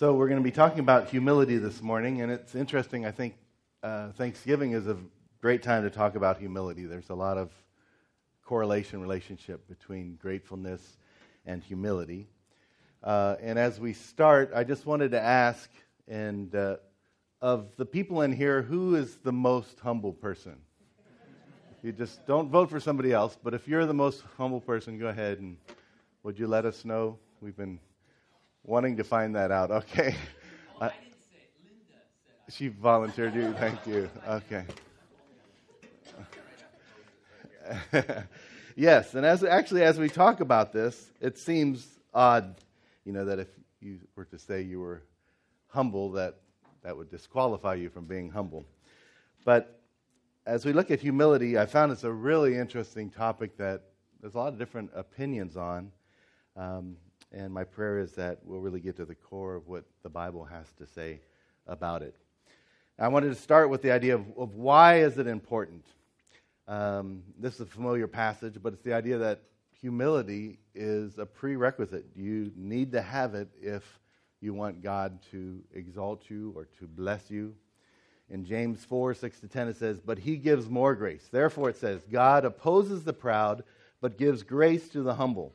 So, we're going to be talking about humility this morning, and it's interesting. I think uh, Thanksgiving is a great time to talk about humility. There's a lot of correlation, relationship between gratefulness and humility. Uh, and as we start, I just wanted to ask, and uh, of the people in here, who is the most humble person? you just don't vote for somebody else, but if you're the most humble person, go ahead and would you let us know? We've been wanting to find that out. Okay. Oh, uh, she volunteered you. Thank you. Okay. yes, and as actually as we talk about this, it seems odd, you know, that if you were to say you were humble, that that would disqualify you from being humble. But as we look at humility, I found it's a really interesting topic that there's a lot of different opinions on. Um, and my prayer is that we'll really get to the core of what the Bible has to say about it. I wanted to start with the idea of, of why is it important. Um, this is a familiar passage, but it's the idea that humility is a prerequisite. You need to have it if you want God to exalt you or to bless you. In James 4 6 to 10, it says, But he gives more grace. Therefore, it says, God opposes the proud, but gives grace to the humble.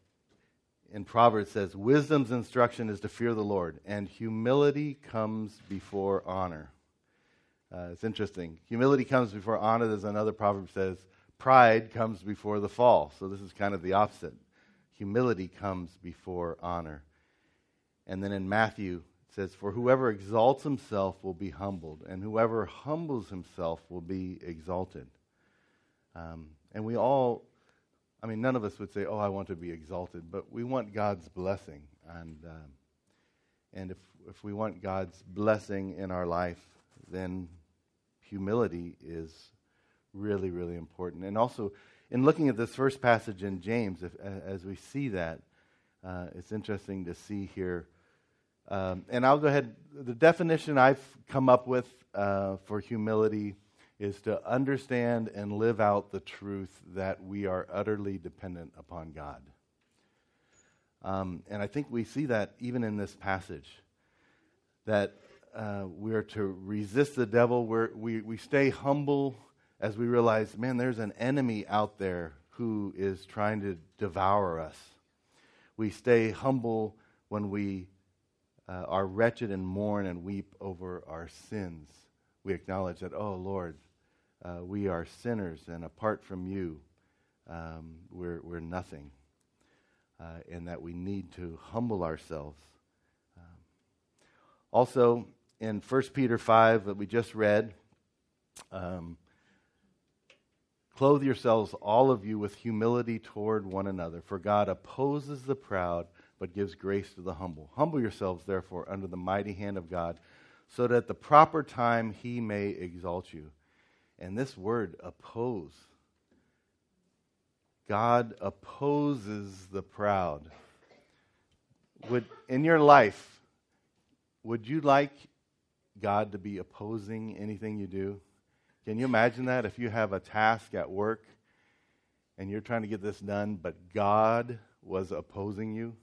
in Proverbs says, Wisdom's instruction is to fear the Lord, and humility comes before honor. Uh, it's interesting. Humility comes before honor. There's another proverb says, Pride comes before the fall. So this is kind of the opposite. Humility comes before honor. And then in Matthew, it says, For whoever exalts himself will be humbled, and whoever humbles himself will be exalted. Um, and we all I mean, none of us would say, "Oh, I want to be exalted," but we want God's blessing, and um, and if if we want God's blessing in our life, then humility is really, really important. And also, in looking at this first passage in James, if, as we see that, uh, it's interesting to see here. Um, and I'll go ahead. The definition I've come up with uh, for humility is to understand and live out the truth that we are utterly dependent upon God. Um, and I think we see that even in this passage, that uh, we are to resist the devil. We're, we, we stay humble as we realize, man, there's an enemy out there who is trying to devour us. We stay humble when we uh, are wretched and mourn and weep over our sins. We acknowledge that, oh, Lord, uh, we are sinners, and apart from you, um, we're, we're nothing, uh, and that we need to humble ourselves. Um, also, in 1 Peter 5 that we just read, um, clothe yourselves, all of you, with humility toward one another, for God opposes the proud, but gives grace to the humble. Humble yourselves, therefore, under the mighty hand of God, so that at the proper time he may exalt you and this word, oppose. God opposes the proud. Would, in your life, would you like God to be opposing anything you do? Can you imagine that if you have a task at work and you're trying to get this done, but God was opposing you?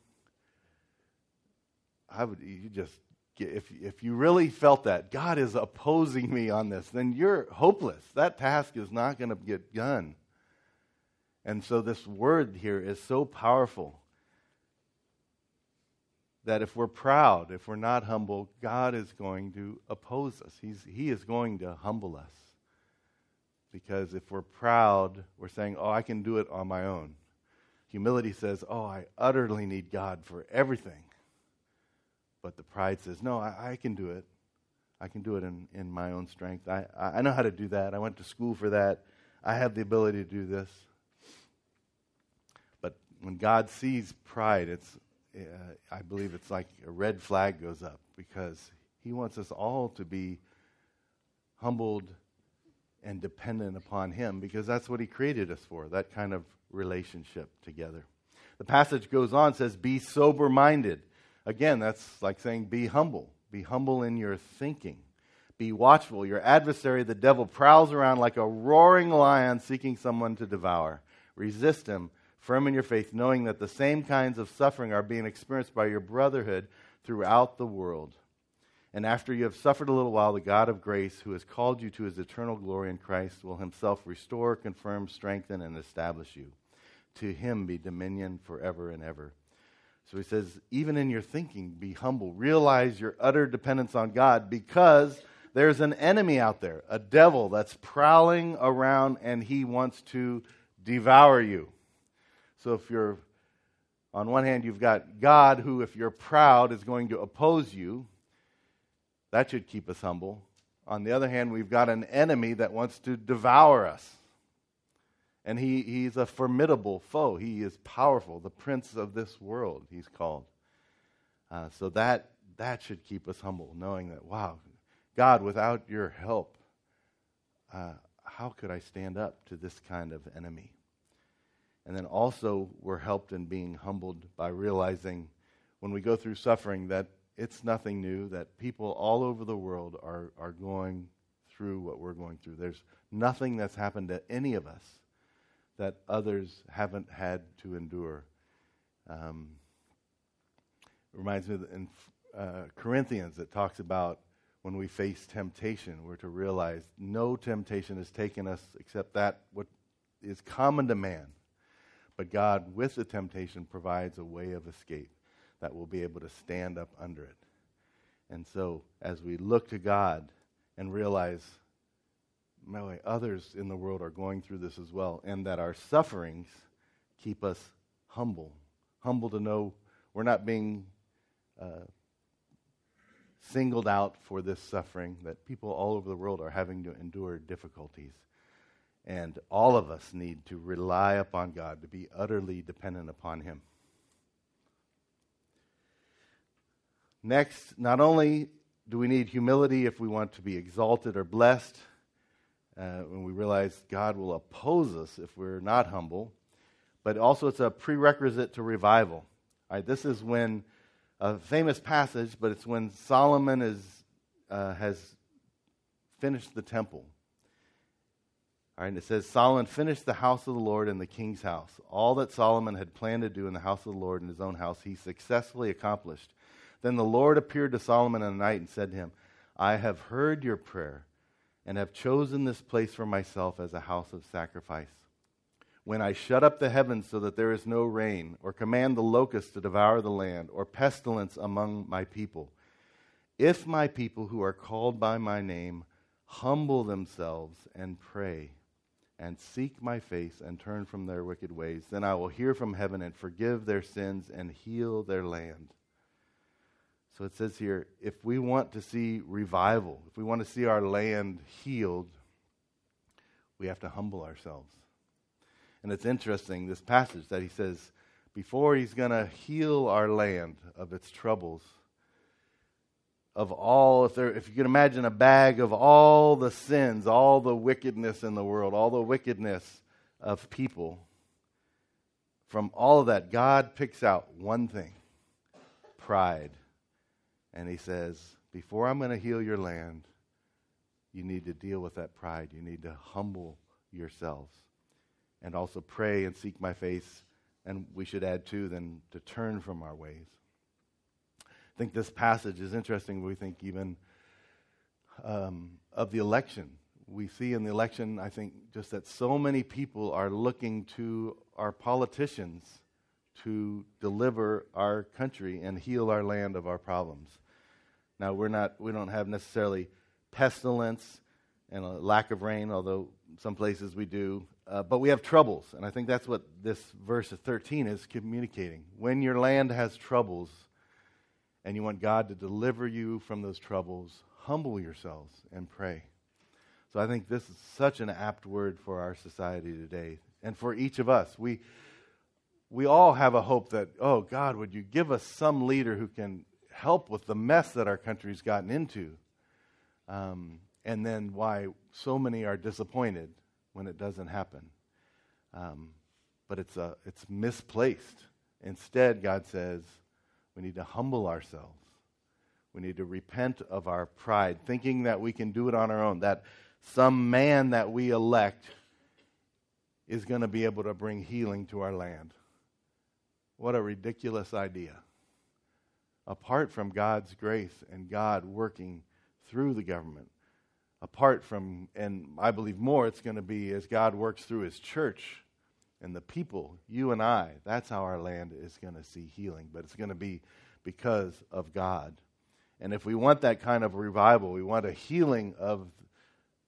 I would you just if, if you really felt that God is opposing me on this, then you're hopeless. That task is not going to get done. And so, this word here is so powerful that if we're proud, if we're not humble, God is going to oppose us. He's, he is going to humble us. Because if we're proud, we're saying, Oh, I can do it on my own. Humility says, Oh, I utterly need God for everything. But the pride says, no, I, I can do it. I can do it in, in my own strength. I, I know how to do that. I went to school for that. I have the ability to do this. But when God sees pride, it's, uh, I believe it's like a red flag goes up because He wants us all to be humbled and dependent upon Him because that's what He created us for, that kind of relationship together. The passage goes on, says, Be sober minded. Again, that's like saying, Be humble. Be humble in your thinking. Be watchful. Your adversary, the devil, prowls around like a roaring lion seeking someone to devour. Resist him, firm in your faith, knowing that the same kinds of suffering are being experienced by your brotherhood throughout the world. And after you have suffered a little while, the God of grace, who has called you to his eternal glory in Christ, will himself restore, confirm, strengthen, and establish you. To him be dominion forever and ever. So he says, even in your thinking, be humble. Realize your utter dependence on God because there's an enemy out there, a devil that's prowling around and he wants to devour you. So if you're, on one hand, you've got God who, if you're proud, is going to oppose you. That should keep us humble. On the other hand, we've got an enemy that wants to devour us. And he, he's a formidable foe. He is powerful, the prince of this world, he's called. Uh, so that, that should keep us humble, knowing that, wow, God, without your help, uh, how could I stand up to this kind of enemy? And then also, we're helped in being humbled by realizing when we go through suffering that it's nothing new, that people all over the world are, are going through what we're going through. There's nothing that's happened to any of us that others haven't had to endure. Um, it reminds me that in uh, Corinthians, it talks about when we face temptation, we're to realize no temptation has taken us except that what is common to man. But God, with the temptation, provides a way of escape that we'll be able to stand up under it. And so, as we look to God and realize, way, others in the world are going through this as well, and that our sufferings keep us humble. Humble to know we're not being uh, singled out for this suffering, that people all over the world are having to endure difficulties. And all of us need to rely upon God, to be utterly dependent upon Him. Next, not only do we need humility if we want to be exalted or blessed, uh, when we realize God will oppose us if we're not humble, but also it's a prerequisite to revival. All right, this is when a famous passage, but it's when Solomon is, uh, has finished the temple. All right, and it says Solomon finished the house of the Lord and the king's house. All that Solomon had planned to do in the house of the Lord in his own house, he successfully accomplished. Then the Lord appeared to Solomon in the night and said to him, I have heard your prayer and have chosen this place for myself as a house of sacrifice when I shut up the heavens so that there is no rain, or command the locusts to devour the land, or pestilence among my people. If my people who are called by my name humble themselves and pray, and seek my face and turn from their wicked ways, then I will hear from heaven and forgive their sins and heal their land. So it says here if we want to see revival, if we want to see our land healed, we have to humble ourselves. And it's interesting, this passage that he says, before he's going to heal our land of its troubles, of all, if, there, if you can imagine a bag of all the sins, all the wickedness in the world, all the wickedness of people, from all of that, God picks out one thing pride. And he says, Before I'm going to heal your land, you need to deal with that pride. You need to humble yourselves and also pray and seek my face. And we should add, too, then to turn from our ways. I think this passage is interesting. We think even um, of the election. We see in the election, I think, just that so many people are looking to our politicians to deliver our country and heal our land of our problems. Now, we're not, we don't have necessarily pestilence and a lack of rain, although some places we do. Uh, but we have troubles, and I think that's what this verse 13 is communicating. When your land has troubles and you want God to deliver you from those troubles, humble yourselves and pray. So I think this is such an apt word for our society today and for each of us. We, we all have a hope that, oh, God, would you give us some leader who can help with the mess that our country's gotten into? Um, and then why so many are disappointed when it doesn't happen. Um, but it's, a, it's misplaced. Instead, God says we need to humble ourselves. We need to repent of our pride, thinking that we can do it on our own, that some man that we elect is going to be able to bring healing to our land. What a ridiculous idea. Apart from God's grace and God working through the government, apart from, and I believe more, it's going to be as God works through His church and the people, you and I, that's how our land is going to see healing. But it's going to be because of God. And if we want that kind of revival, we want a healing of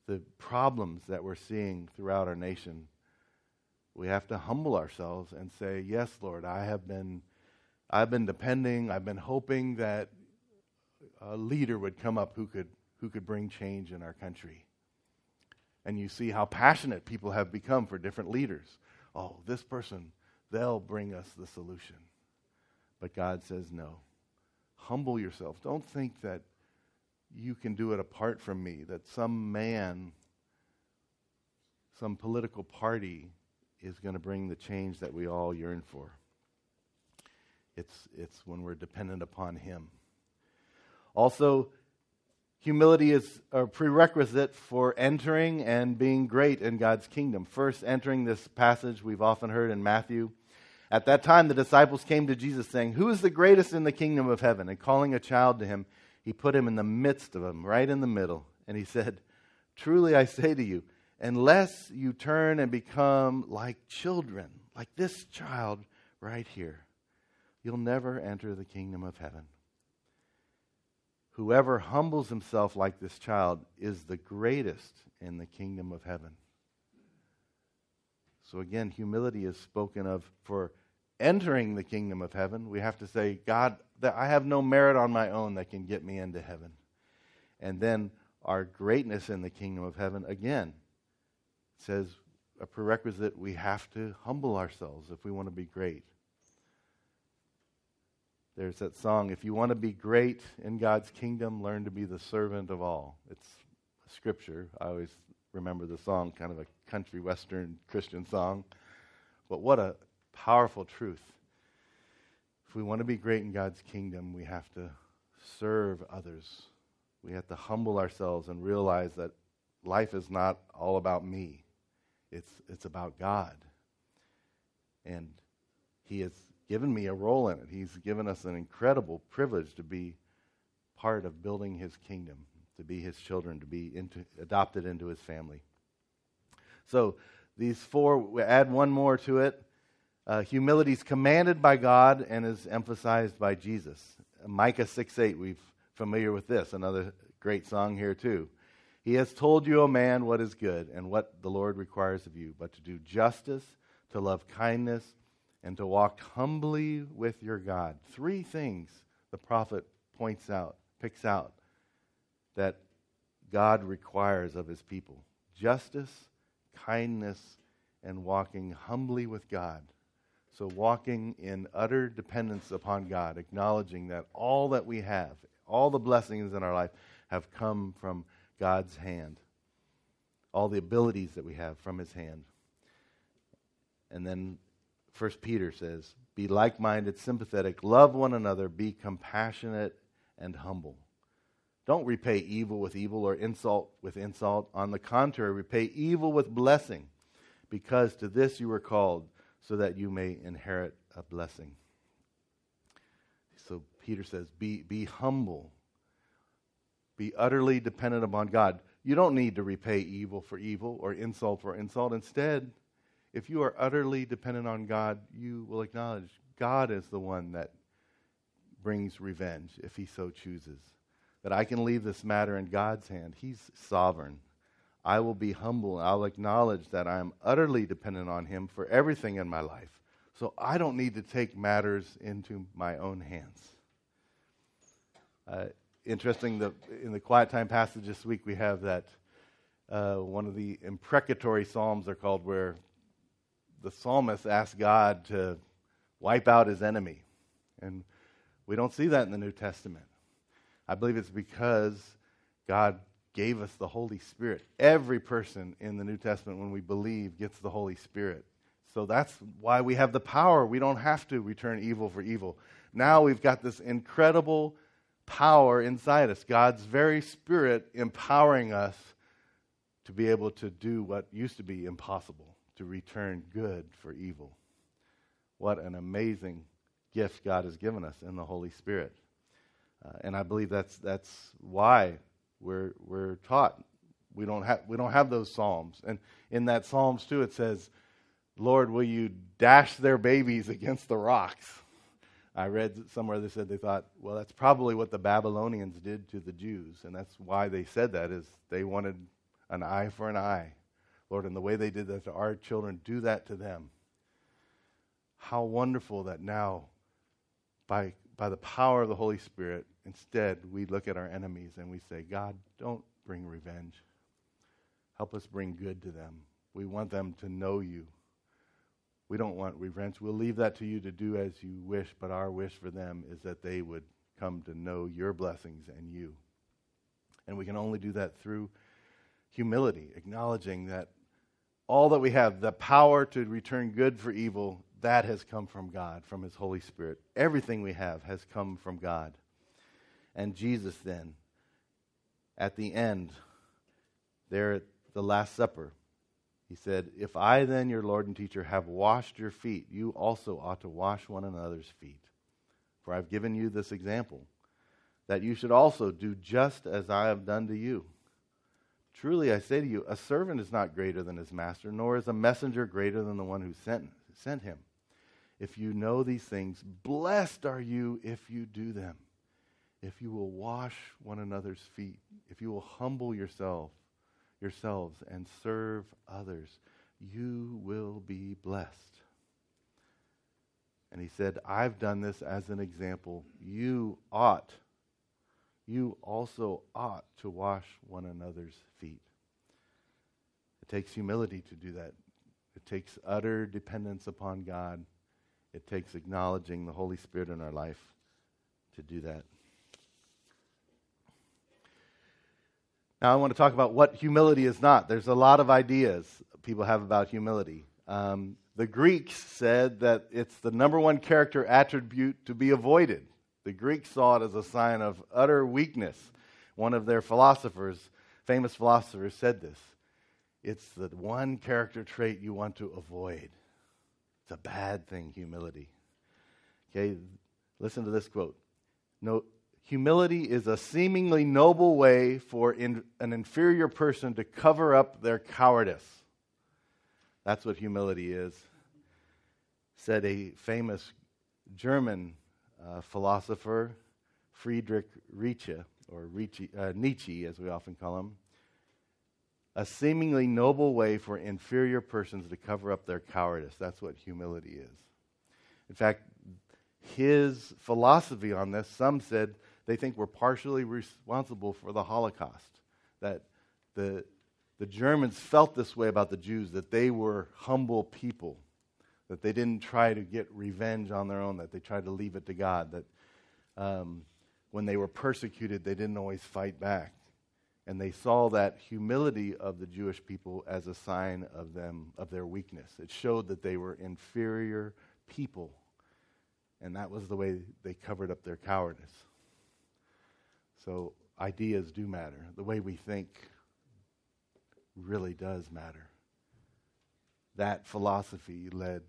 the problems that we're seeing throughout our nation, we have to humble ourselves and say, Yes, Lord, I have been. I've been depending, I've been hoping that a leader would come up who could, who could bring change in our country. And you see how passionate people have become for different leaders. Oh, this person, they'll bring us the solution. But God says, no. Humble yourself. Don't think that you can do it apart from me, that some man, some political party is going to bring the change that we all yearn for. It's, it's when we're dependent upon Him. Also, humility is a prerequisite for entering and being great in God's kingdom. First, entering this passage we've often heard in Matthew. At that time, the disciples came to Jesus saying, Who is the greatest in the kingdom of heaven? And calling a child to him, he put him in the midst of them, right in the middle. And he said, Truly I say to you, unless you turn and become like children, like this child right here, you'll never enter the kingdom of heaven. Whoever humbles himself like this child is the greatest in the kingdom of heaven. So again, humility is spoken of for entering the kingdom of heaven. We have to say, God, that I have no merit on my own that can get me into heaven. And then our greatness in the kingdom of heaven, again, says a prerequisite we have to humble ourselves if we want to be great. There's that song, if you want to be great in God's kingdom, learn to be the servant of all. It's scripture. I always remember the song, kind of a country western Christian song. But what a powerful truth. If we want to be great in God's kingdom, we have to serve others. We have to humble ourselves and realize that life is not all about me. It's, it's about God. And He has given me a role in it. He's given us an incredible privilege to be part of building His kingdom, to be His children, to be into, adopted into His family. So these four, we add one more to it. Uh, humility is commanded by God and is emphasized by Jesus. Micah 6 8, we're familiar with this, another great song here too. He has told you, O man, what is good and what the Lord requires of you, but to do justice, to love kindness, and to walk humbly with your God. Three things the prophet points out, picks out, that God requires of his people justice, kindness, and walking humbly with God. So, walking in utter dependence upon God, acknowledging that all that we have, all the blessings in our life, have come from God's hand. All the abilities that we have from His hand. And then First Peter says, Be like minded, sympathetic, love one another, be compassionate and humble. Don't repay evil with evil or insult with insult. On the contrary, repay evil with blessing, because to this you were called so that you may inherit a blessing. So Peter says, be, be humble, be utterly dependent upon God. You don't need to repay evil for evil or insult for insult. Instead, if you are utterly dependent on God, you will acknowledge God is the one that brings revenge if he so chooses. That I can leave this matter in God's hand. He's sovereign. I will be humble. I'll acknowledge that I'm utterly dependent on Him for everything in my life. So I don't need to take matters into my own hands. Uh, interesting, the, in the quiet time passage this week, we have that uh, one of the imprecatory psalms are called, where the psalmist asks God to wipe out his enemy. And we don't see that in the New Testament. I believe it's because God gave us the Holy Spirit. Every person in the New Testament, when we believe, gets the Holy Spirit. So that's why we have the power. We don't have to return evil for evil. Now we've got this incredible power inside us God's very Spirit empowering us to be able to do what used to be impossible to return good for evil. What an amazing gift God has given us in the Holy Spirit. Uh, and I believe that's, that's why we're, we're taught. We don't, have, we don't have those Psalms. And in that Psalms, too, it says, Lord, will you dash their babies against the rocks? I read somewhere they said they thought, well, that's probably what the Babylonians did to the Jews. And that's why they said that, is they wanted an eye for an eye. Lord, and the way they did that to our children, do that to them. How wonderful that now, by, by the power of the Holy Spirit, instead we look at our enemies and we say, God, don't bring revenge. Help us bring good to them. We want them to know you. We don't want revenge. We'll leave that to you to do as you wish, but our wish for them is that they would come to know your blessings and you. And we can only do that through humility, acknowledging that all that we have, the power to return good for evil, that has come from God, from His Holy Spirit. Everything we have has come from God. And Jesus, then, at the end, there at the Last Supper, he said, If I then, your Lord and teacher, have washed your feet, you also ought to wash one another's feet. For I've given you this example, that you should also do just as I have done to you. Truly, I say to you, a servant is not greater than his master, nor is a messenger greater than the one who sent, sent him. If you know these things, blessed are you if you do them. If you will wash one another's feet, if you will humble yourself, yourselves and serve others, you will be blessed. And he said, I've done this as an example. You ought you also ought to wash one another's feet. It takes humility to do that. It takes utter dependence upon God. It takes acknowledging the Holy Spirit in our life to do that. Now, I want to talk about what humility is not. There's a lot of ideas people have about humility. Um, the Greeks said that it's the number one character attribute to be avoided. The Greeks saw it as a sign of utter weakness. One of their philosophers, famous philosophers, said this It's the one character trait you want to avoid. It's a bad thing, humility. Okay, listen to this quote. No, humility is a seemingly noble way for in, an inferior person to cover up their cowardice. That's what humility is, said a famous German uh, philosopher Friedrich Nietzsche, or uh, Nietzsche as we often call him, a seemingly noble way for inferior persons to cover up their cowardice. That's what humility is. In fact, his philosophy on this, some said they think we're partially responsible for the Holocaust. That the, the Germans felt this way about the Jews, that they were humble people that they didn't try to get revenge on their own, that they tried to leave it to God, that um, when they were persecuted, they didn't always fight back. And they saw that humility of the Jewish people as a sign of them, of their weakness. It showed that they were inferior people. And that was the way they covered up their cowardice. So ideas do matter. The way we think really does matter. That philosophy led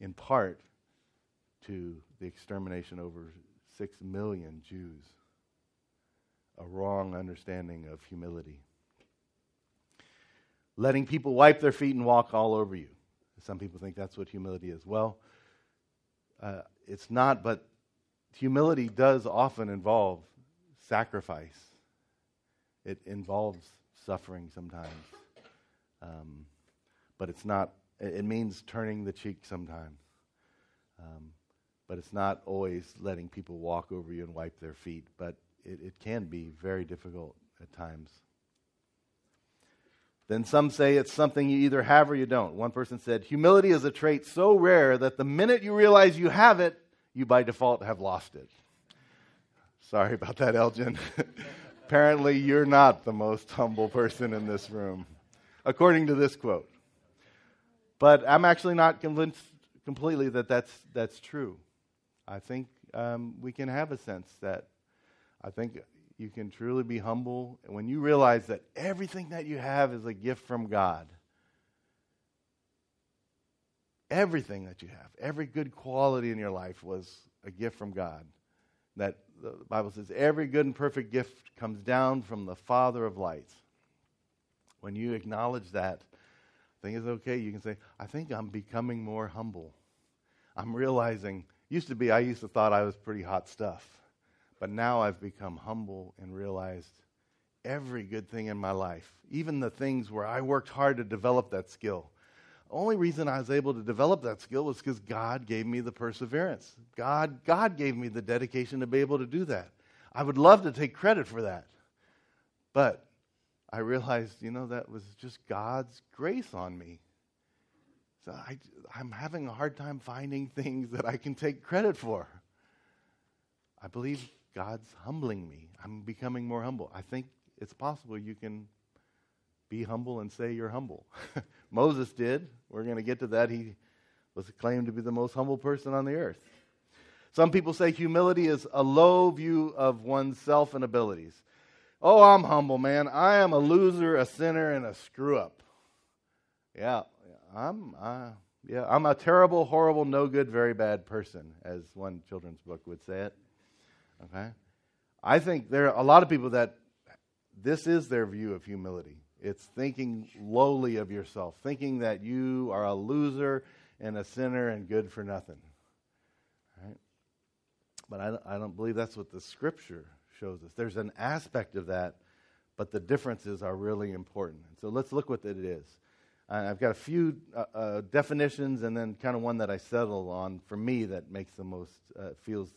in part to the extermination of over six million Jews. A wrong understanding of humility. Letting people wipe their feet and walk all over you. Some people think that's what humility is. Well, uh, it's not, but humility does often involve sacrifice, it involves suffering sometimes. Um, but it's not it means turning the cheek sometimes. Um, but it's not always letting people walk over you and wipe their feet, but it, it can be very difficult at times. Then some say it's something you either have or you don't. One person said, Humility is a trait so rare that the minute you realize you have it, you by default have lost it. Sorry about that, Elgin. Apparently, you're not the most humble person in this room, according to this quote. But I'm actually not convinced completely that that's, that's true. I think um, we can have a sense that I think you can truly be humble when you realize that everything that you have is a gift from God. Everything that you have, every good quality in your life was a gift from God. That the Bible says every good and perfect gift comes down from the Father of lights. When you acknowledge that, I think it's okay. You can say, I think I'm becoming more humble. I'm realizing, used to be, I used to thought I was pretty hot stuff. But now I've become humble and realized every good thing in my life, even the things where I worked hard to develop that skill, only reason I was able to develop that skill was because God gave me the perseverance. God, God gave me the dedication to be able to do that. I would love to take credit for that. But I realized, you know, that was just God's grace on me. So I, I'm having a hard time finding things that I can take credit for. I believe God's humbling me. I'm becoming more humble. I think it's possible you can be humble and say you're humble. Moses did. We're going to get to that. He was claimed to be the most humble person on the earth. Some people say humility is a low view of oneself and abilities. Oh, I'm humble, man. I am a loser, a sinner, and a screw up. Yeah, I'm. Uh, yeah, I'm a terrible, horrible, no good, very bad person, as one children's book would say it. Okay, I think there are a lot of people that this is their view of humility. It's thinking lowly of yourself, thinking that you are a loser and a sinner and good for nothing. Right? But I, I don't believe that's what the scripture shows us. There's an aspect of that, but the differences are really important. So let's look what it is. I've got a few uh, uh, definitions and then kind of one that I settle on for me that makes the most, uh, feels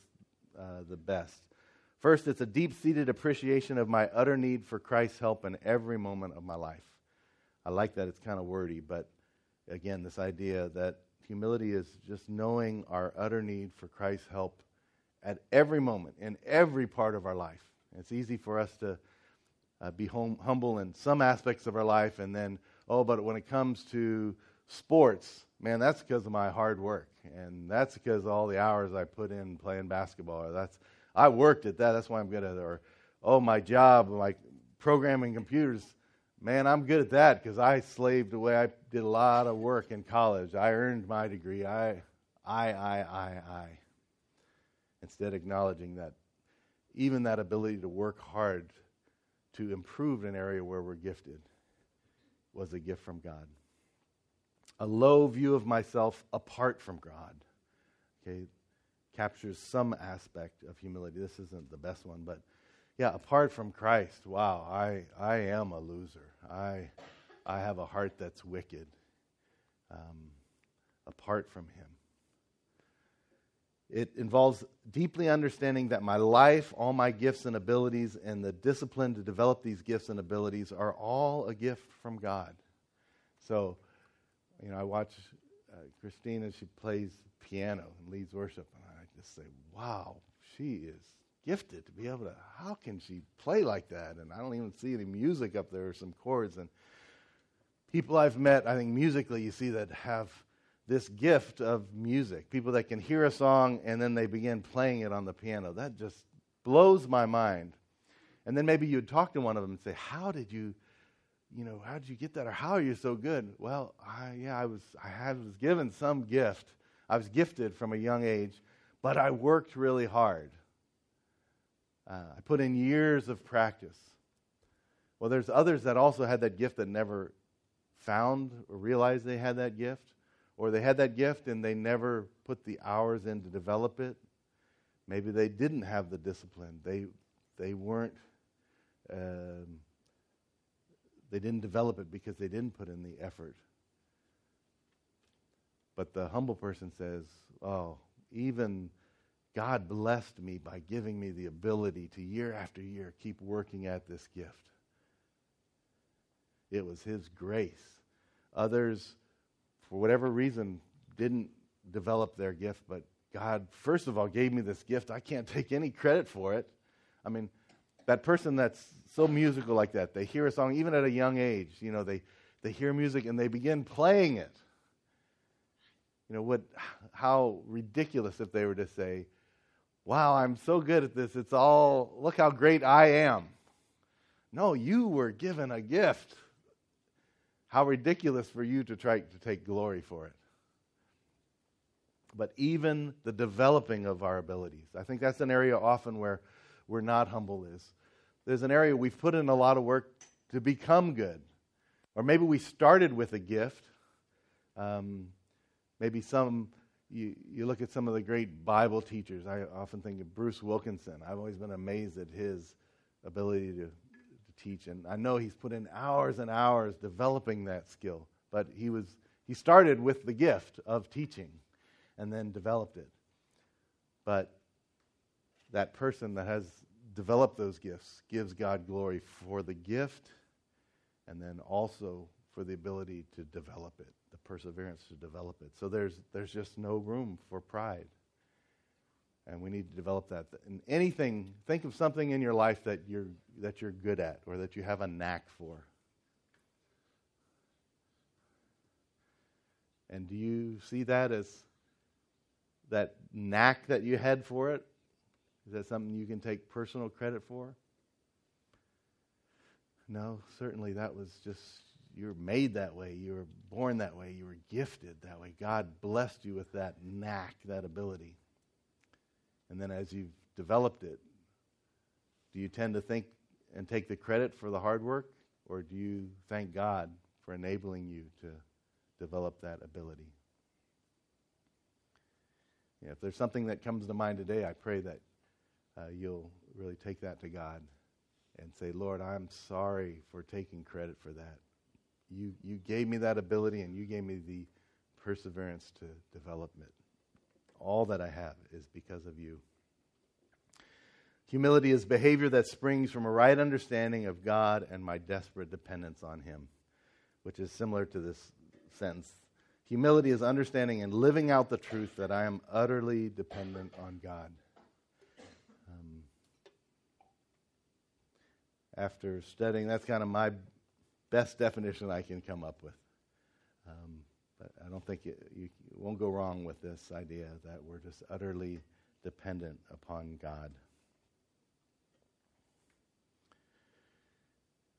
uh, the best. First, it's a deep seated appreciation of my utter need for Christ's help in every moment of my life. I like that it's kind of wordy, but again, this idea that humility is just knowing our utter need for Christ's help at every moment, in every part of our life. It's easy for us to uh, be hum- humble in some aspects of our life, and then, oh, but when it comes to sports, man, that's because of my hard work, and that's because of all the hours I put in playing basketball, or that's I worked at that. That's why I'm good at it. Or, oh, my job, like programming computers. Man, I'm good at that because I slaved away. I did a lot of work in college. I earned my degree. I, I, I, I, I. Instead, acknowledging that even that ability to work hard to improve an area where we're gifted was a gift from God. A low view of myself apart from God. Okay, captures some aspect of humility. This isn't the best one, but yeah, apart from Christ, wow, I, I am a loser. I, I have a heart that's wicked um, apart from Him. It involves deeply understanding that my life, all my gifts and abilities, and the discipline to develop these gifts and abilities are all a gift from God. So, you know, I watch uh, Christina, she plays piano and leads worship just say, wow, she is gifted to be able to, how can she play like that? And I don't even see any music up there or some chords. And people I've met, I think musically, you see that have this gift of music. People that can hear a song and then they begin playing it on the piano. That just blows my mind. And then maybe you'd talk to one of them and say, How did you, you know, how did you get that? Or how are you so good? Well, I, yeah, I was, I had, was given some gift. I was gifted from a young age but I worked really hard. Uh, I put in years of practice. Well, there's others that also had that gift that never found or realized they had that gift, or they had that gift and they never put the hours in to develop it. Maybe they didn't have the discipline. They they weren't. Um, they didn't develop it because they didn't put in the effort. But the humble person says, "Oh, even God blessed me by giving me the ability to year after year keep working at this gift. It was His grace. Others, for whatever reason, didn't develop their gift, but God, first of all, gave me this gift. I can't take any credit for it. I mean, that person that's so musical like that. They hear a song, even at a young age, you know, they, they hear music and they begin playing it. You know, what, how ridiculous if they were to say, Wow, I'm so good at this. It's all, look how great I am. No, you were given a gift. How ridiculous for you to try to take glory for it. But even the developing of our abilities. I think that's an area often where we're not humble is. There's an area we've put in a lot of work to become good. Or maybe we started with a gift. Um, maybe some you, you look at some of the great Bible teachers. I often think of Bruce Wilkinson. I've always been amazed at his ability to, to teach. And I know he's put in hours and hours developing that skill. But he, was, he started with the gift of teaching and then developed it. But that person that has developed those gifts gives God glory for the gift and then also for the ability to develop it perseverance to develop it. So there's, there's just no room for pride. And we need to develop that. And anything, think of something in your life that you're, that you're good at or that you have a knack for. And do you see that as that knack that you had for it? Is that something you can take personal credit for? No, certainly that was just you were made that way. You were born that way. You were gifted that way. God blessed you with that knack, that ability. And then as you've developed it, do you tend to think and take the credit for the hard work? Or do you thank God for enabling you to develop that ability? Yeah, if there's something that comes to mind today, I pray that uh, you'll really take that to God and say, Lord, I'm sorry for taking credit for that you, you gave me that ability and you gave me the perseverance to develop it. All that I have is because of you. Humility is behavior that springs from a right understanding of God and my desperate dependence on Him, which is similar to this sentence. Humility is understanding and living out the truth that I am utterly dependent on God. Um, after studying, that's kind of my best definition I can come up with. Um, but I don't think it, you, you won't go wrong with this idea that we're just utterly dependent upon God.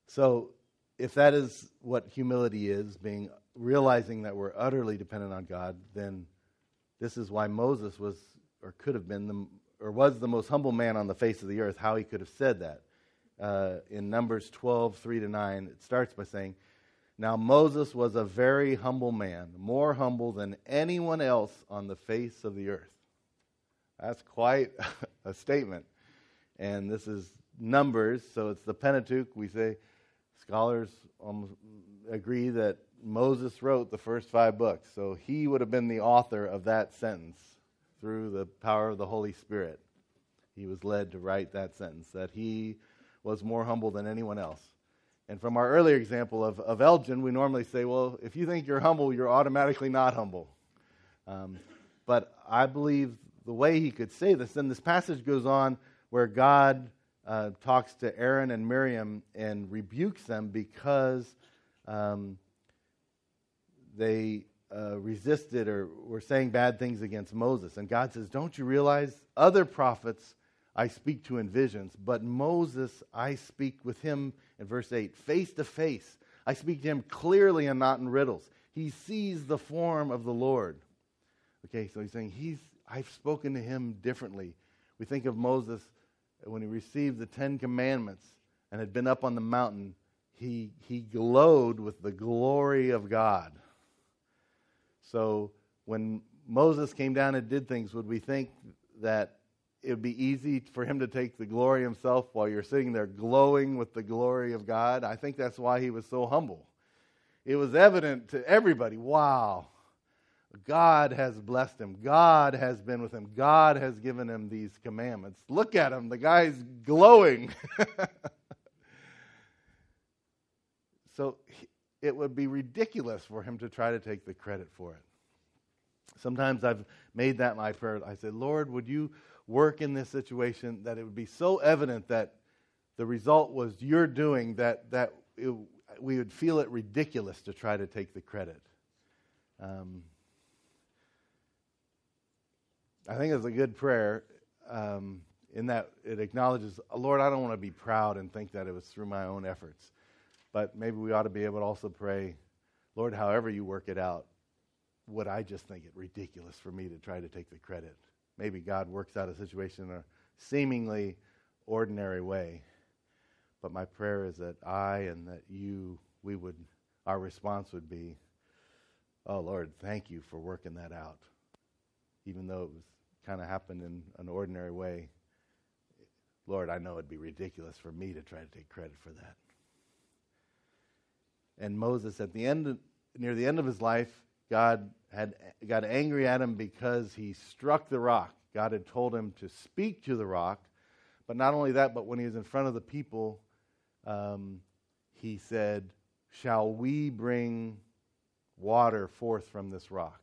So, if that is what humility is, being realizing that we're utterly dependent on God, then this is why Moses was or could have been the or was the most humble man on the face of the earth, how he could have said that uh, in Numbers 12, 3 to 9, it starts by saying, Now Moses was a very humble man, more humble than anyone else on the face of the earth. That's quite a statement. And this is Numbers, so it's the Pentateuch. We say scholars agree that Moses wrote the first five books. So he would have been the author of that sentence through the power of the Holy Spirit. He was led to write that sentence that he was more humble than anyone else. And from our earlier example of, of Elgin, we normally say, well, if you think you're humble, you're automatically not humble. Um, but I believe the way he could say this, then this passage goes on where God uh, talks to Aaron and Miriam and rebukes them because um, they uh, resisted or were saying bad things against Moses. And God says, Don't you realize other prophets I speak to in visions, but Moses, I speak with him in verse 8, face to face. I speak to him clearly and not in riddles. He sees the form of the Lord. Okay, so he's saying, he's, I've spoken to him differently. We think of Moses uh, when he received the Ten Commandments and had been up on the mountain, he, he glowed with the glory of God. So when Moses came down and did things, would we think that it would be easy for him to take the glory himself while you're sitting there glowing with the glory of God. I think that's why he was so humble. It was evident to everybody wow, God has blessed him. God has been with him. God has given him these commandments. Look at him. The guy's glowing. so it would be ridiculous for him to try to take the credit for it. Sometimes I've made that my prayer. I said, Lord, would you work in this situation that it would be so evident that the result was your doing that, that it, we would feel it ridiculous to try to take the credit. Um, I think it's a good prayer um, in that it acknowledges, Lord, I don't want to be proud and think that it was through my own efforts. But maybe we ought to be able to also pray, Lord, however you work it out, would I just think it ridiculous for me to try to take the credit? Maybe God works out a situation in a seemingly ordinary way. But my prayer is that I and that you, we would, our response would be, oh Lord, thank you for working that out. Even though it was kind of happened in an ordinary way, Lord, I know it'd be ridiculous for me to try to take credit for that. And Moses, at the end, near the end of his life, God had got angry at him because he struck the rock. God had told him to speak to the rock, but not only that, but when he was in front of the people, um, he said, Shall we bring water forth from this rock?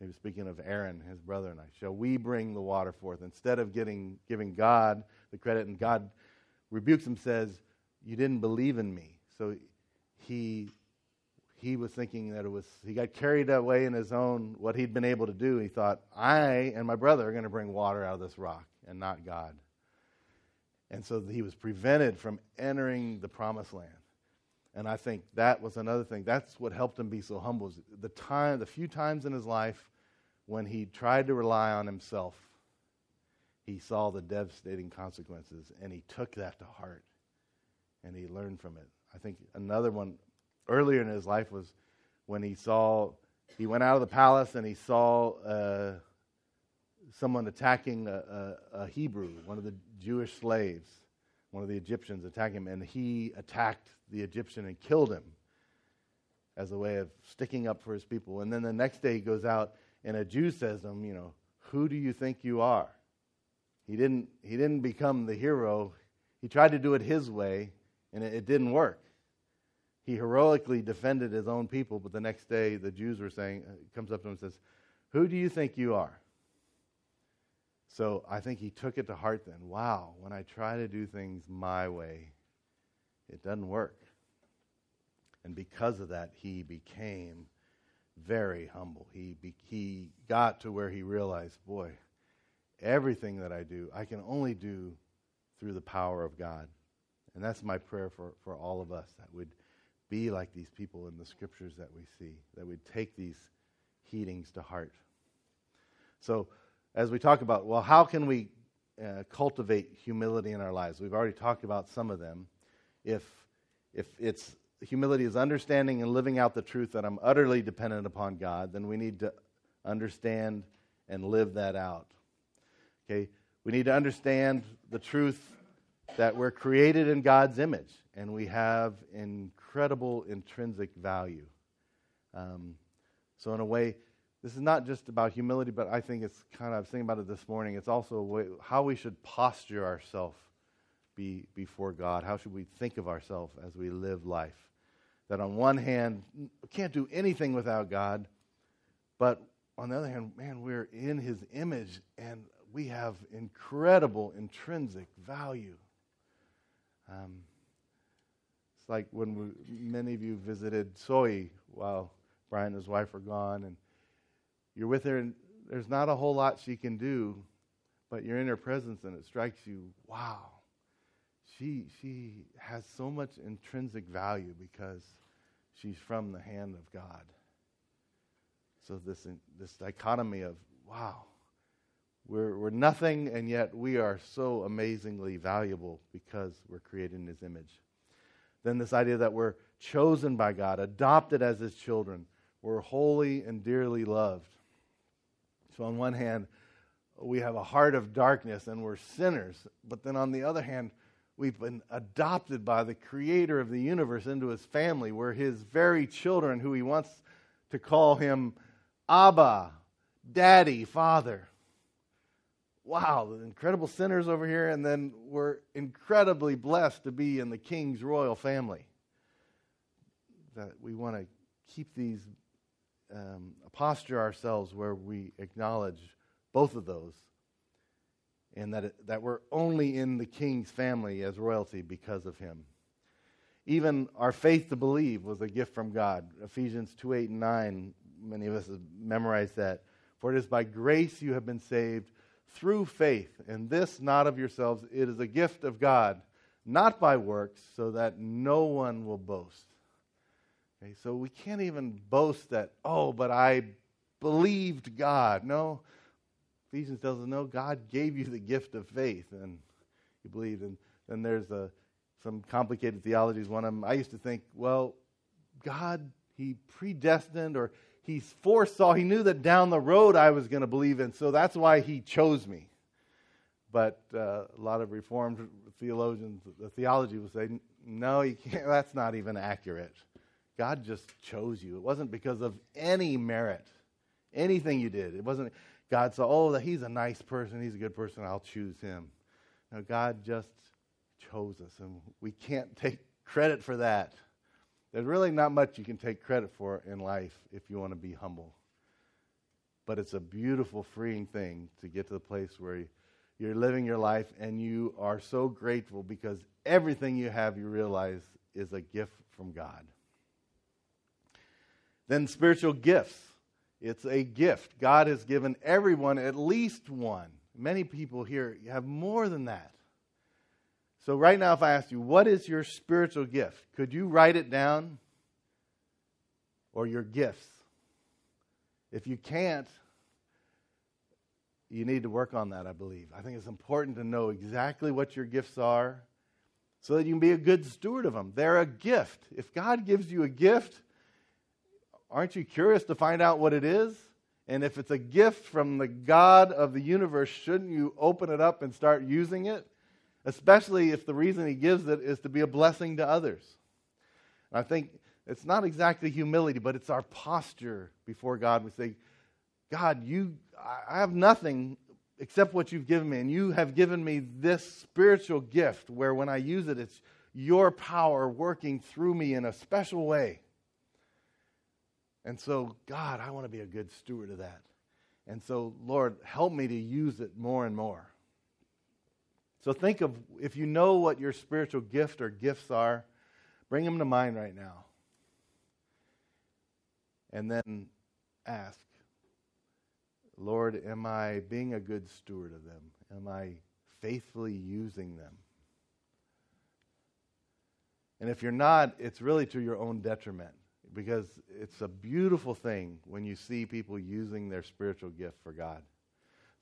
He was speaking of Aaron, his brother, and I. Shall we bring the water forth? Instead of getting, giving God the credit, and God rebukes him, says, You didn't believe in me. So he he was thinking that it was he got carried away in his own what he'd been able to do. He thought i and my brother are going to bring water out of this rock and not god. And so he was prevented from entering the promised land. And i think that was another thing. That's what helped him be so humble the time the few times in his life when he tried to rely on himself he saw the devastating consequences and he took that to heart and he learned from it. I think another one earlier in his life was when he saw he went out of the palace and he saw uh, someone attacking a, a, a, Hebrew, one of the Jewish slaves, one of the Egyptians attacking him, and he attacked the Egyptian and killed him as a way of sticking up for his people. And then the next day he goes out and a Jew says to him, you know, who do you think you are? He didn't, he didn't become the hero. He tried to do it his way, and it, it didn't work he heroically defended his own people, but the next day the Jews were saying, uh, comes up to him and says, Who do you think you are? So I think he took it to heart then. Wow, when I try to do things my way, it doesn't work. And because of that, he became very humble. He, be, he got to where he realized, boy, everything that I do, I can only do through the power of God. And that's my prayer for, for all of us, that would be like these people in the scriptures that we see, that we'd take these heatings to heart. So, as we talk about, well, how can we uh, cultivate humility in our lives? We've already talked about some of them. If, if it's humility is understanding and living out the truth that I'm utterly dependent upon God, then we need to understand and live that out. Okay? We need to understand the truth that we're created in God's image and we have incredible intrinsic value. Um, so, in a way, this is not just about humility, but I think it's kind of, I was thinking about it this morning, it's also way, how we should posture ourselves be, before God. How should we think of ourselves as we live life? That on one hand, we can't do anything without God, but on the other hand, man, we're in His image and we have incredible intrinsic value. Um, it's like when we, many of you visited Soy while Brian and his wife were gone, and you're with her, and there's not a whole lot she can do, but you're in her presence, and it strikes you, wow, she she has so much intrinsic value because she's from the hand of God. So this this dichotomy of wow, we're, we're nothing, and yet we are so amazingly valuable because we're created in His image. Then, this idea that we're chosen by God, adopted as His children, we're holy and dearly loved. So, on one hand, we have a heart of darkness and we're sinners. But then, on the other hand, we've been adopted by the creator of the universe into his family. We're his very children who he wants to call him Abba, Daddy, Father wow, the incredible sinners over here, and then we're incredibly blessed to be in the king's royal family. That we want to keep these, um, posture ourselves where we acknowledge both of those and that, it, that we're only in the king's family as royalty because of him. Even our faith to believe was a gift from God. Ephesians 2 8 and 9, many of us have memorized that. For it is by grace you have been saved through faith, and this not of yourselves, it is a gift of God, not by works, so that no one will boast. Okay, so we can't even boast that, oh, but I believed God. No, Ephesians tells us, no, God gave you the gift of faith, and you believed. And then there's a, some complicated theologies. One of them, I used to think, well, God, He predestined or He foresaw, He knew that down the road I was going to believe in, so that's why He chose me. But uh, a lot of Reformed theologians, the theology will say, no, you can't, that's not even accurate. God just chose you. It wasn't because of any merit, anything you did. It wasn't God saw, oh, he's a nice person, he's a good person, I'll choose him. No, God just chose us, and we can't take credit for that. There's really not much you can take credit for in life if you want to be humble. But it's a beautiful, freeing thing to get to the place where you're living your life and you are so grateful because everything you have, you realize, is a gift from God. Then spiritual gifts. It's a gift. God has given everyone at least one. Many people here have more than that. So, right now, if I ask you, what is your spiritual gift? Could you write it down? Or your gifts? If you can't, you need to work on that, I believe. I think it's important to know exactly what your gifts are so that you can be a good steward of them. They're a gift. If God gives you a gift, Aren't you curious to find out what it is? And if it's a gift from the God of the universe, shouldn't you open it up and start using it? Especially if the reason he gives it is to be a blessing to others. And I think it's not exactly humility, but it's our posture before God. We say, God, you, I have nothing except what you've given me, and you have given me this spiritual gift where when I use it, it's your power working through me in a special way. And so, God, I want to be a good steward of that. And so, Lord, help me to use it more and more. So, think of if you know what your spiritual gift or gifts are, bring them to mind right now. And then ask, Lord, am I being a good steward of them? Am I faithfully using them? And if you're not, it's really to your own detriment because it's a beautiful thing when you see people using their spiritual gift for God.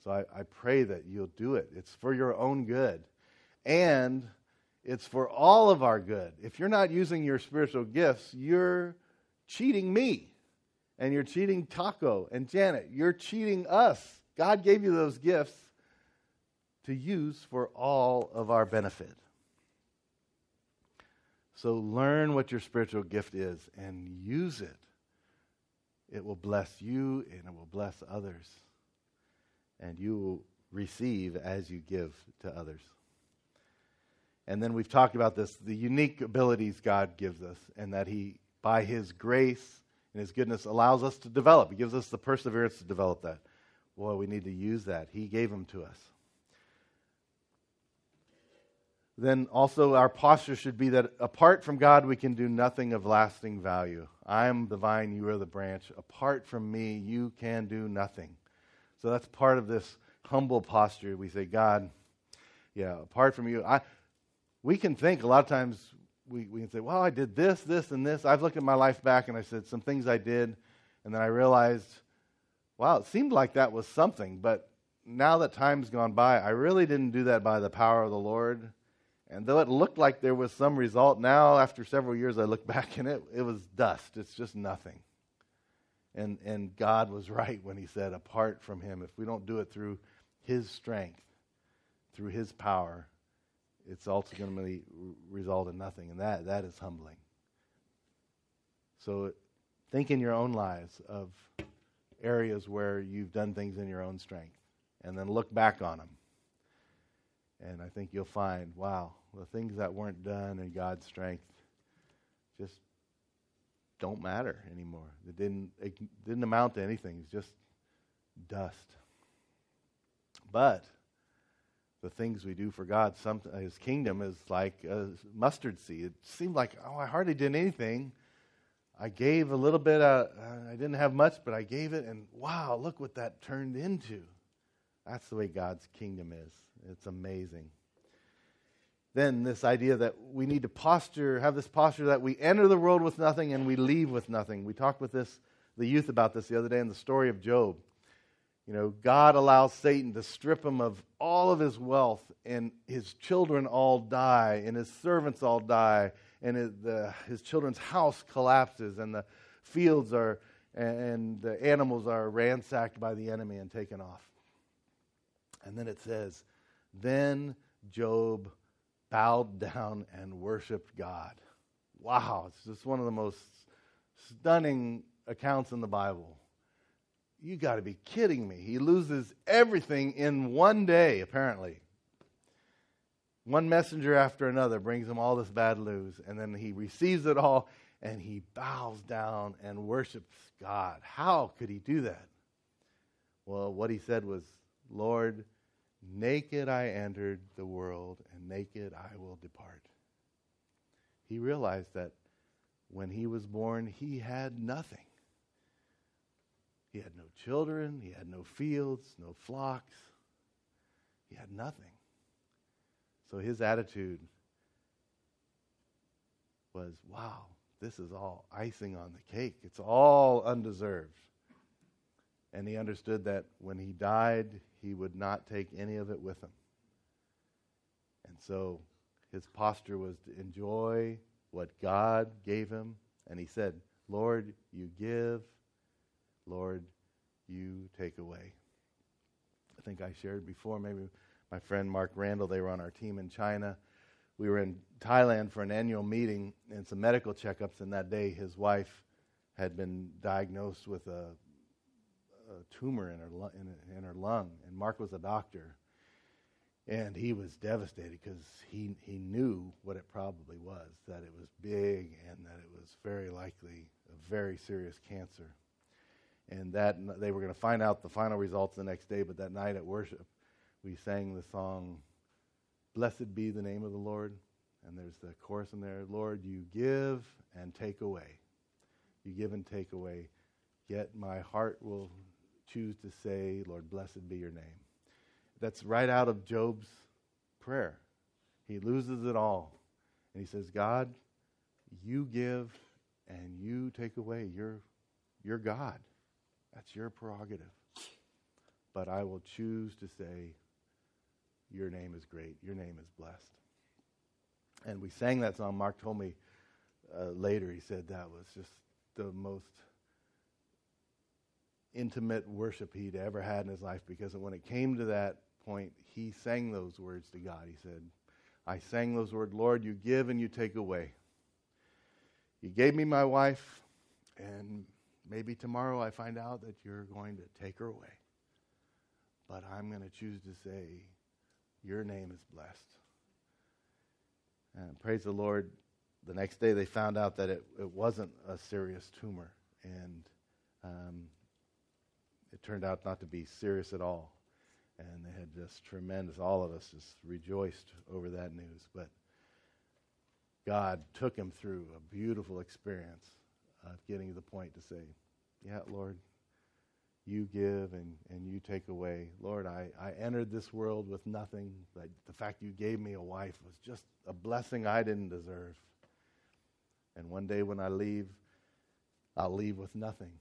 So I, I, pray that you'll do it. It's for your own good. And it's for all of our good. If you're not using your spiritual gifts, you're cheating me. And you're cheating Taco and Janet. You're cheating us. God gave you those gifts to use for all of our benefit. So learn what your spiritual gift is and use it. It will bless you and it will bless others. And you will receive as you give to others. And then we've talked about this the unique abilities God gives us, and that He, by His grace and His goodness, allows us to develop. He gives us the perseverance to develop that. Boy, we need to use that. He gave them to us then also our posture should be that apart from God, we can do nothing of lasting value. I am the vine, you are the branch. Apart from me, you can do nothing. So that's part of this humble posture. We say, God, yeah, apart from you, I, we can think a lot of times we, we can say, well, I did this, this, and this. I've looked at my life back and I said some things I did, and then I realized, wow, it seemed like that was something, but now that time's gone by, I really didn't do that by the power of the Lord. And though it looked like there was some result, now after several years I look back and it, it was dust. It's just nothing. And, and God was right when he said, apart from him, if we don't do it through his strength, through his power, it's ultimately result in nothing. And that, that is humbling. So think in your own lives of areas where you've done things in your own strength and then look back on them. And I think you'll find, wow, the things that weren't done in God's strength just don't matter anymore. It didn't, it didn't amount to anything. It's just dust. But the things we do for God, some, his kingdom is like a mustard seed. It seemed like, oh, I hardly did anything. I gave a little bit, uh, I didn't have much, but I gave it, and wow, look what that turned into. That's the way God's kingdom is. It's amazing. Then, this idea that we need to posture, have this posture that we enter the world with nothing and we leave with nothing. We talked with this, the youth about this the other day in the story of Job. You know, God allows Satan to strip him of all of his wealth, and his children all die, and his servants all die, and his, the, his children's house collapses, and the fields are, and the animals are ransacked by the enemy and taken off. And then it says, Then Job bowed down and worshiped God. Wow, it's just one of the most stunning accounts in the Bible. You got to be kidding me. He loses everything in one day, apparently. One messenger after another brings him all this bad news, and then he receives it all and he bows down and worships God. How could he do that? Well, what he said was, Lord, naked I entered the world, and naked I will depart. He realized that when he was born, he had nothing. He had no children, he had no fields, no flocks. He had nothing. So his attitude was wow, this is all icing on the cake. It's all undeserved. And he understood that when he died, he would not take any of it with him. And so his posture was to enjoy what God gave him. And he said, Lord, you give, Lord, you take away. I think I shared before, maybe my friend Mark Randall, they were on our team in China. We were in Thailand for an annual meeting and some medical checkups, and that day his wife had been diagnosed with a, a tumor in her, in, in her lung, and Mark was a doctor. And he was devastated because he, he knew what it probably was that it was big and that it was very likely a very serious cancer and that they were going to find out the final results the next day. But that night at worship, we sang the song, "Blessed be the name of the Lord," and there's the chorus in there, "Lord, you give and take away, you give and take away, yet my heart will choose to say, Lord, blessed be your name." That's right out of Job's prayer. He loses it all, and he says, "God, you give and you take away. You're, you're God." That's your prerogative. But I will choose to say, Your name is great. Your name is blessed. And we sang that song. Mark told me uh, later, he said that was just the most intimate worship he'd ever had in his life because when it came to that point, he sang those words to God. He said, I sang those words, Lord, you give and you take away. You gave me my wife, and Maybe tomorrow I find out that you're going to take her away. But I'm going to choose to say, Your name is blessed. And praise the Lord. The next day they found out that it, it wasn't a serious tumor. And um, it turned out not to be serious at all. And they had just tremendous, all of us just rejoiced over that news. But God took him through a beautiful experience of getting to the point to say, Yeah, Lord, you give and, and you take away. Lord, I, I entered this world with nothing, the fact you gave me a wife was just a blessing I didn't deserve. And one day when I leave, I'll leave with nothing.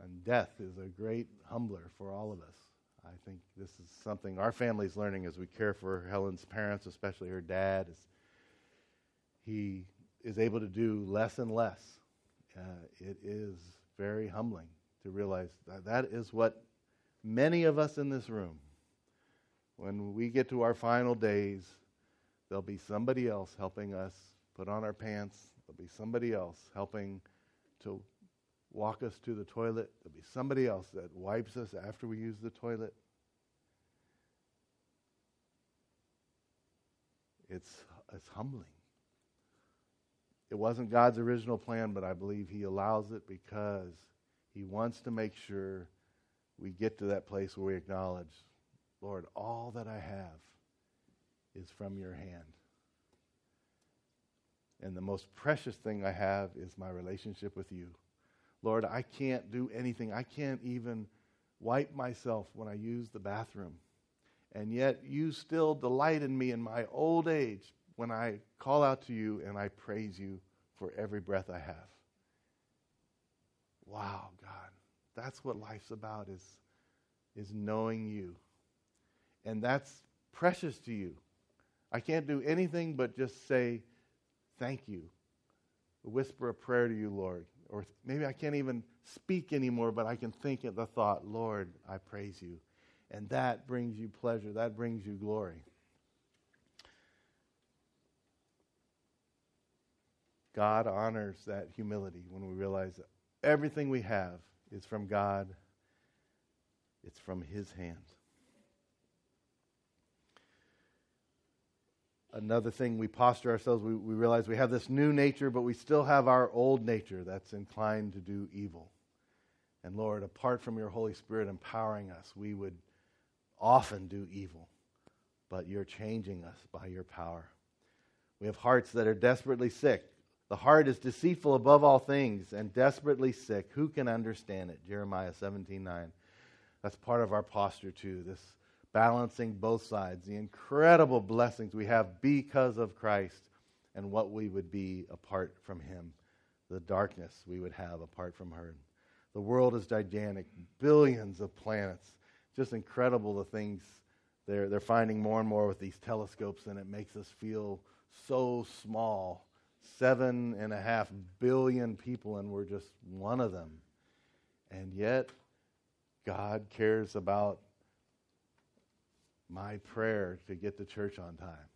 And death is a great humbler for all of us. I think this is something our family's learning as we care for Helen's parents, especially her dad. Is he is able to do less and less uh, it is very humbling to realize that that is what many of us in this room, when we get to our final days, there'll be somebody else helping us put on our pants. There'll be somebody else helping to walk us to the toilet. There'll be somebody else that wipes us after we use the toilet. It's, it's humbling. It wasn't God's original plan, but I believe He allows it because He wants to make sure we get to that place where we acknowledge, Lord, all that I have is from your hand. And the most precious thing I have is my relationship with you. Lord, I can't do anything. I can't even wipe myself when I use the bathroom. And yet you still delight in me in my old age when I call out to you and I praise you for every breath I have. Wow, God. That's what life's about is, is knowing you. And that's precious to you. I can't do anything but just say, thank you. Whisper a prayer to you, Lord. Or maybe I can't even speak anymore, but I can think at the thought, Lord, I praise you. And that brings you pleasure. That brings you glory. God honors that humility when we realize that everything we have is from God, it's from His hand. Another thing, we posture ourselves, we, we realize we have this new nature, but we still have our old nature that's inclined to do evil. And Lord, apart from your Holy Spirit empowering us, we would often do evil, but you're changing us by your power. We have hearts that are desperately sick. The heart is deceitful above all things and desperately sick. Who can understand it? Jeremiah 17 9. That's part of our posture, too. This balancing both sides, the incredible blessings we have because of Christ and what we would be apart from Him, the darkness we would have apart from her. The world is gigantic, billions of planets. Just incredible the things they're, they're finding more and more with these telescopes, and it makes us feel so small. Seven and a half billion people, and we're just one of them. And yet, God cares about my prayer to get to church on time.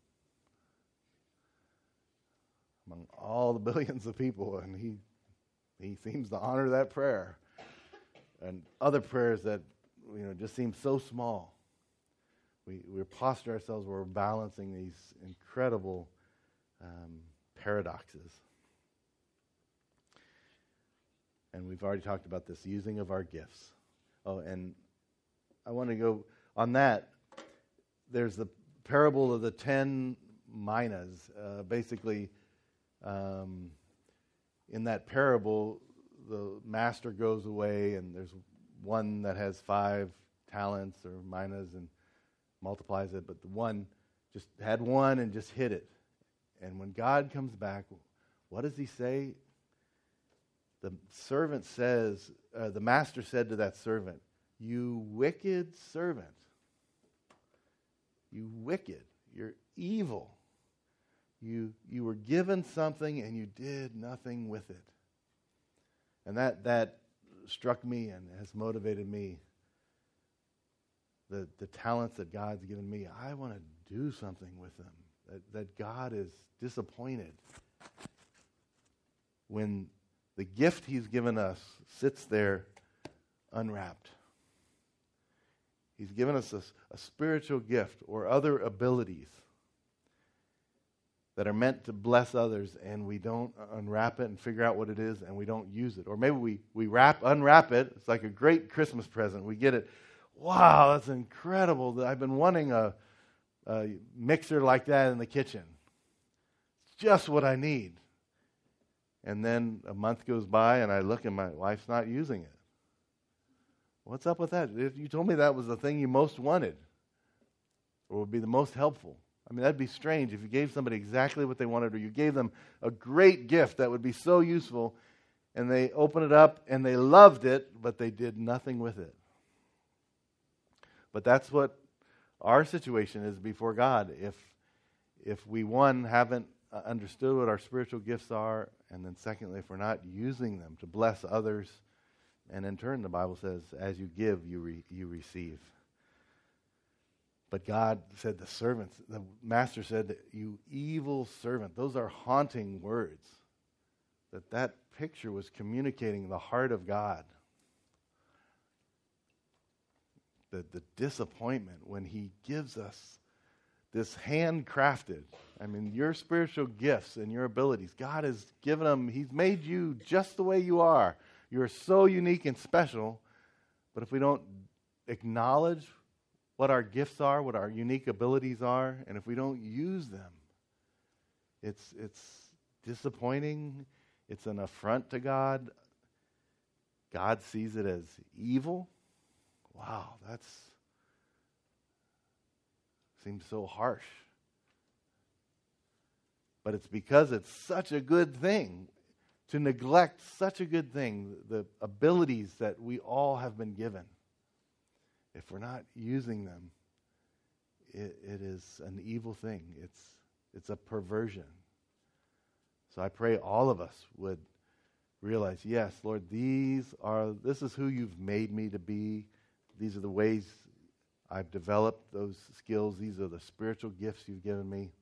Among all the billions of people, and he, he seems to honor that prayer. And other prayers that you know just seem so small. We, we posture ourselves we're balancing these incredible um, paradoxes. And we've already talked about this using of our gifts. Oh, and I want to go on that there's the parable of the ten minas. Uh, basically, um, in that parable, the master goes away, and there's one that has five talents or minas and multiplies it, but the one just had one and just hid it. And when God comes back, what does he say? The servant says, uh, the master said to that servant, You wicked servant. You wicked. You're evil. You, you were given something and you did nothing with it. And that, that struck me and has motivated me. The, the talents that God's given me, I want to do something with them. That, that God is disappointed when the gift He's given us sits there unwrapped. He's given us a, a spiritual gift or other abilities that are meant to bless others, and we don't unwrap it and figure out what it is, and we don't use it. Or maybe we, we wrap, unwrap it. It's like a great Christmas present. We get it. Wow, that's incredible. I've been wanting a, a mixer like that in the kitchen. It's just what I need. And then a month goes by, and I look, and my wife's not using it. What's up with that? If you told me that was the thing you most wanted or would be the most helpful. I mean, that'd be strange if you gave somebody exactly what they wanted or you gave them a great gift that would be so useful and they open it up and they loved it, but they did nothing with it. But that's what our situation is before God. If, if we, one, haven't uh, understood what our spiritual gifts are, and then secondly, if we're not using them to bless others, and in turn, the Bible says, as you give, you, re- you receive. But God said, the servants, the master said, you evil servant. Those are haunting words. That that picture was communicating the heart of God. The, the disappointment when he gives us this handcrafted. I mean, your spiritual gifts and your abilities. God has given them, He's made you just the way you are. You are so unique and special, but if we don't acknowledge what our gifts are, what our unique abilities are, and if we don't use them, it's, it's disappointing. It's an affront to God. God sees it as evil. Wow, that's seems so harsh. But it's because it's such a good thing to neglect such a good thing, the abilities that we all have been given. If we're not using them, it, it is an evil thing. It's, it's a perversion. So I pray all of us would realize, yes, Lord, these are this is who you've made me to be. These are the ways I've developed those skills. These are the spiritual gifts you've given me.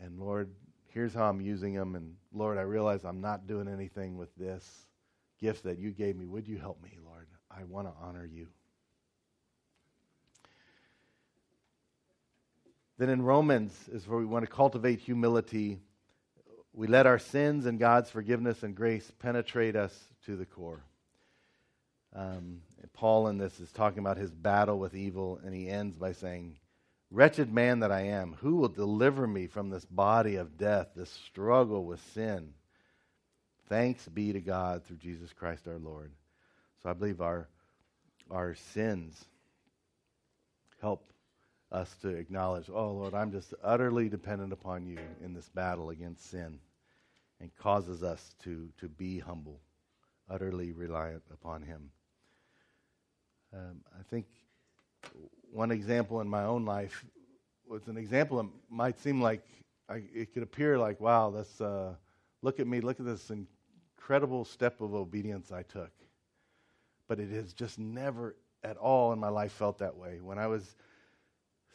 And Lord, here's how I'm using them. And Lord, I realize I'm not doing anything with this gift that you gave me. Would you help me, Lord? I want to honor you. Then in Romans is where we want to cultivate humility. We let our sins and God's forgiveness and grace penetrate us to the core. Um, Paul in this is talking about his battle with evil, and he ends by saying, Wretched man that I am, who will deliver me from this body of death, this struggle with sin? Thanks be to God through Jesus Christ our Lord. So I believe our, our sins help us to acknowledge, oh Lord, I'm just utterly dependent upon you in this battle against sin, and causes us to, to be humble, utterly reliant upon Him. Um, I think one example in my own life was an example that might seem like I, it could appear like, wow, this, uh, look at me, look at this incredible step of obedience I took. But it has just never at all in my life felt that way. When I was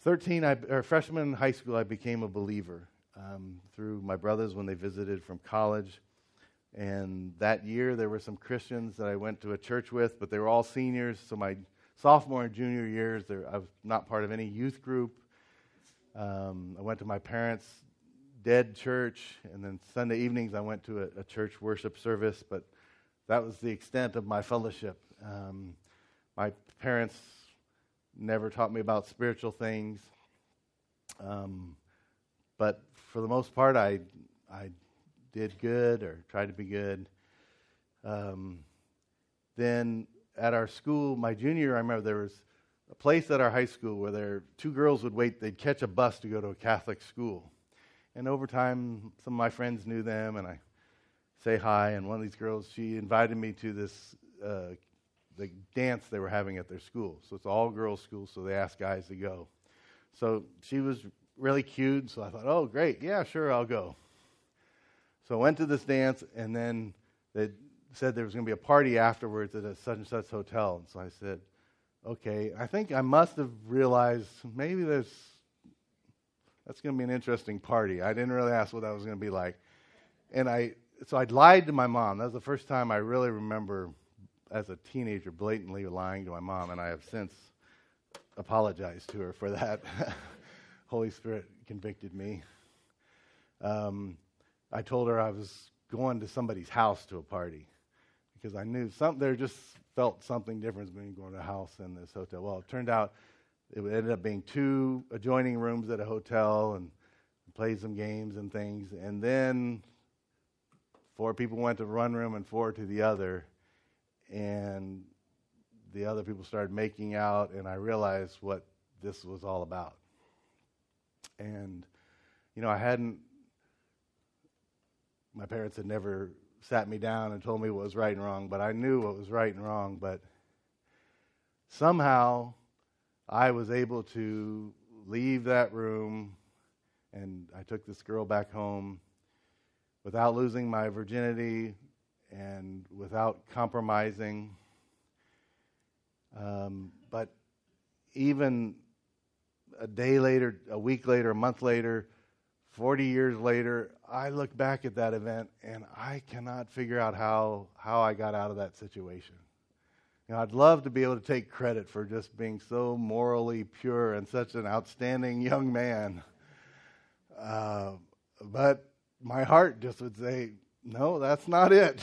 13, I, or freshman in high school, I became a believer um, through my brothers when they visited from college. And that year, there were some Christians that I went to a church with, but they were all seniors. So my sophomore and junior years, there, I was not part of any youth group. Um, I went to my parents' dead church, and then Sunday evenings I went to a, a church worship service. But that was the extent of my fellowship. Um, my parents never taught me about spiritual things. Um, but for the most part, I, I did good or tried to be good. Um, then at our school, my junior year, I remember there was a place at our high school where there two girls would wait. They'd catch a bus to go to a Catholic school, and over time, some of my friends knew them, and I say hi. And one of these girls, she invited me to this uh, the dance they were having at their school. So it's all girls' school, so they asked guys to go. So she was really cute, so I thought, oh, great, yeah, sure, I'll go. So I went to this dance, and then they said there was going to be a party afterwards at a such and such hotel. And so I said, okay, I think I must have realized maybe there's that's going to be an interesting party. I didn't really ask what that was going to be like. And I so I lied to my mom. That was the first time I really remember as a teenager blatantly lying to my mom, and I have since apologized to her for that. Holy Spirit convicted me. Um, I told her I was going to somebody's house to a party because I knew some, there just felt something different between going to a house and this hotel. Well, it turned out it ended up being two adjoining rooms at a hotel and played some games and things. And then four people went to one room and four to the other and the other people started making out, and I realized what this was all about. And, you know, I hadn't, my parents had never sat me down and told me what was right and wrong, but I knew what was right and wrong. But somehow I was able to leave that room, and I took this girl back home without losing my virginity, and without compromising. Um, but even a day later, a week later, a month later, 40 years later, I look back at that event and I cannot figure out how, how I got out of that situation. You know, I'd love to be able to take credit for just being so morally pure and such an outstanding young man. Uh, but my heart just would say, no, that's not it.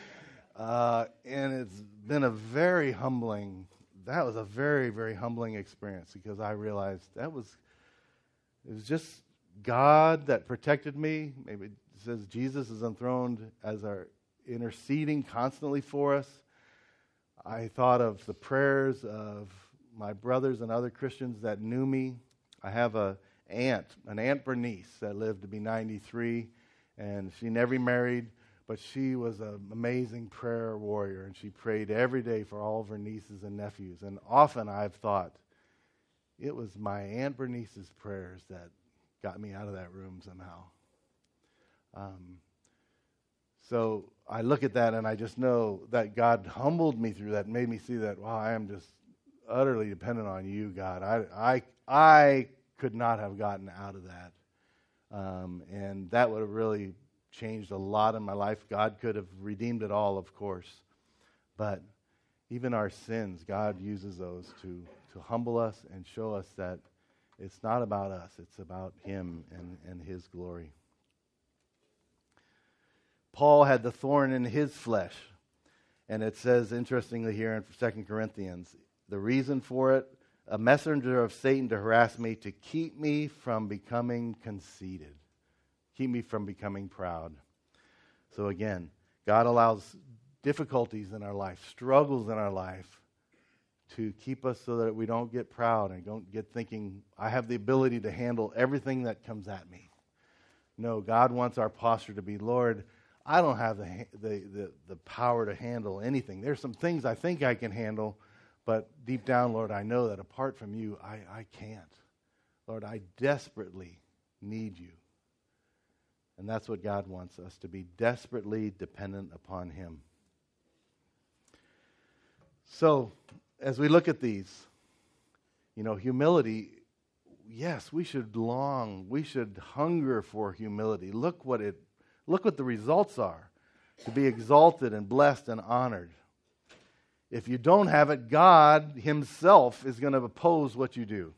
uh, and it's been a very humbling, that was a very, very humbling experience because I realized that was it was just God that protected me. Maybe it says Jesus is enthroned as our interceding constantly for us. I thought of the prayers of my brothers and other Christians that knew me. I have a aunt, an aunt Bernice, that lived to be 93, and she never married, but she was an amazing prayer warrior, and she prayed every day for all of her nieces and nephews. And often I've thought it was my aunt Bernice's prayers that got me out of that room somehow. Um, so I look at that and I just know that God humbled me through that, made me see that, wow, I am just utterly dependent on you, God. I, I, I could not have gotten out of that. Um, and that would have really changed a lot in my life. God could have redeemed it all, of course. But even our sins, God uses those to, to humble us and show us that it's not about us, it's about Him and, and His glory. Paul had the thorn in his flesh. And it says, interestingly, here in 2 Corinthians, the reason for it a messenger of Satan to harass me, to keep me from becoming conceited, keep me from becoming proud. So again, God allows difficulties in our life, struggles in our life, to keep us so that we don't get proud and don't get thinking, I have the ability to handle everything that comes at me. No, God wants our posture to be, Lord, I don't have the, the, the, the, power to handle anything. There's some things I think I can handle, but deep down, Lord, I know that apart from you, I, I can't. Lord, I desperately need you. And that's what God wants us to be desperately dependent upon Him. So, as we look at these, you know, humility, yes, we should long, we should hunger for humility. Look what it Look what the results are to be exalted and blessed and honored. If you don't have it, God Himself is going to oppose what you do.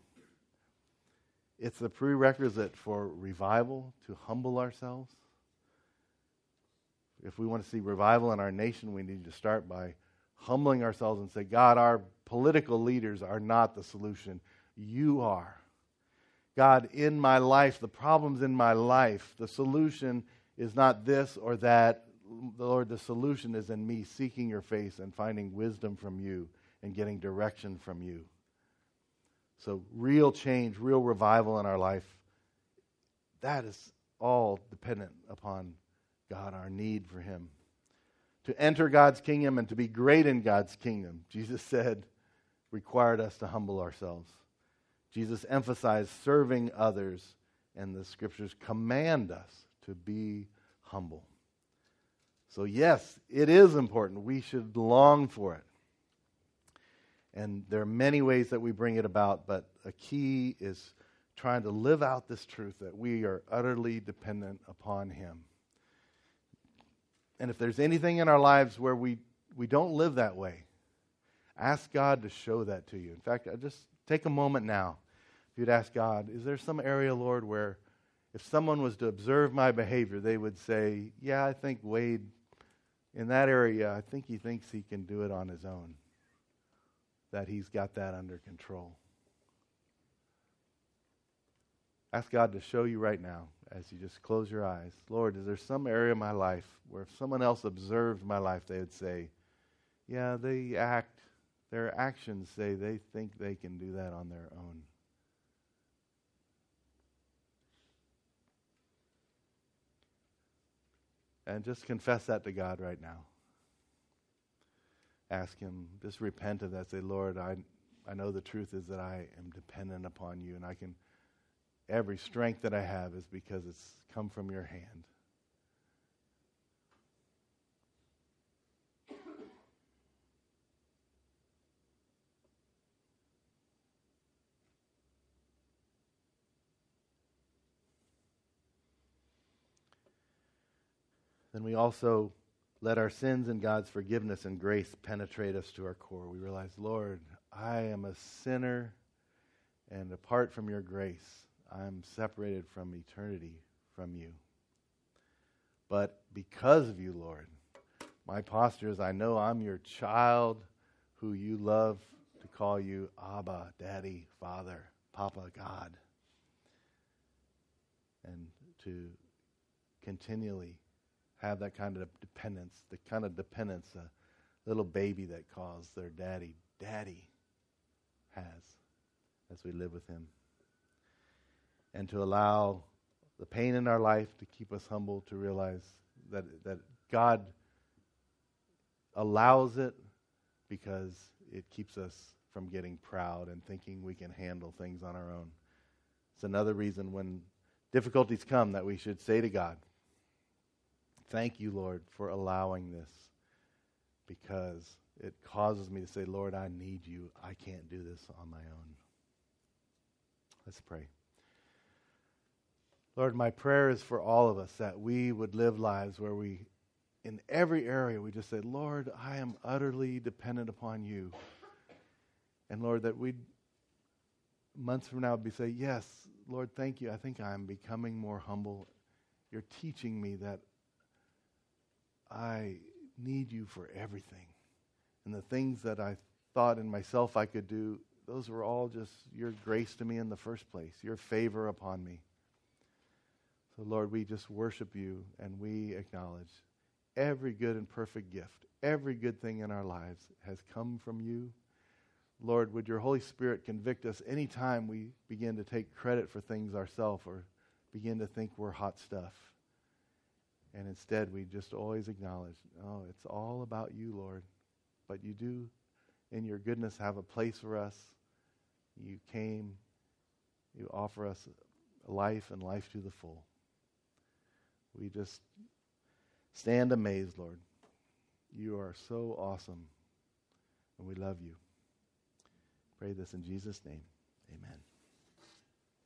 It's the prerequisite for revival to humble ourselves. If we want to see revival in our nation, we need to start by humbling ourselves and say, God, our political leaders are not the solution. You are. God, in my life, the problems in my life, the solution is not this or that. The Lord, the solution is in me seeking your face and finding wisdom from you and getting direction from you. So, real change, real revival in our life, that is all dependent upon God, our need for Him. To enter God's kingdom and to be great in God's kingdom, Jesus said, required us to humble ourselves. Jesus emphasized serving others, and the scriptures command us to be humble. So, yes, it is important. We should long for it. And there are many ways that we bring it about, but a key is trying to live out this truth that we are utterly dependent upon Him. And if there's anything in our lives where we, we don't live that way, ask God to show that to you. In fact, just take a moment now. If you'd ask God, is there some area, Lord, where if someone was to observe my behavior, they would say, Yeah, I think Wade, in that area, I think he thinks he can do it on his own, that he's got that under control. Ask God to show you right now as you just close your eyes Lord, is there some area of my life where if someone else observed my life, they would say, Yeah, they act, their actions say they think they can do that on their own. And just confess that to God right now. Ask Him, just repent of that. Say, Lord, I, I know the truth is that I am dependent upon you, and I can, every strength that I have is because it's come from your hand. then we also let our sins and God's forgiveness and grace penetrate us to our core. We realize, Lord, I am a sinner, and apart from your grace, I am separated from eternity from you. But because of you, Lord, my posture is I know I'm your child who you love to call you Abba, Daddy, Father, Papa, God, and to continually have that kind of dependence, the kind of dependence a little baby that calls their daddy, Daddy, has as we live with Him. And to allow the pain in our life to keep us humble, to realize that, that God allows it because it keeps us from getting proud and thinking we can handle things on our own. It's another reason when difficulties come that we should say to God, Thank you, Lord, for allowing this because it causes me to say, Lord, I need you. I can't do this on my own. Let's pray. Lord, my prayer is for all of us that we would live lives where we, in every area, we just say, Lord, I am utterly dependent upon you. And Lord, that we months from now be say, Yes, Lord, thank you. I think I'm becoming more humble. You're teaching me that I need you for everything. And the things that I thought in myself I could do, those were all just your grace to me in the first place, your favor upon me. So, Lord, we just worship you and we acknowledge every good and perfect gift, every good thing in our lives has come from you. Lord, would your Holy Spirit convict us anytime we begin to take credit for things ourselves or begin to think we're hot stuff. And instead, we just always acknowledge, oh, it's all about you, Lord. But you do, in your goodness, have a place for us. You came, you offer us life and life to the full. We just stand amazed, Lord. You are so awesome, and we love you. Pray this in Jesus' name. Amen.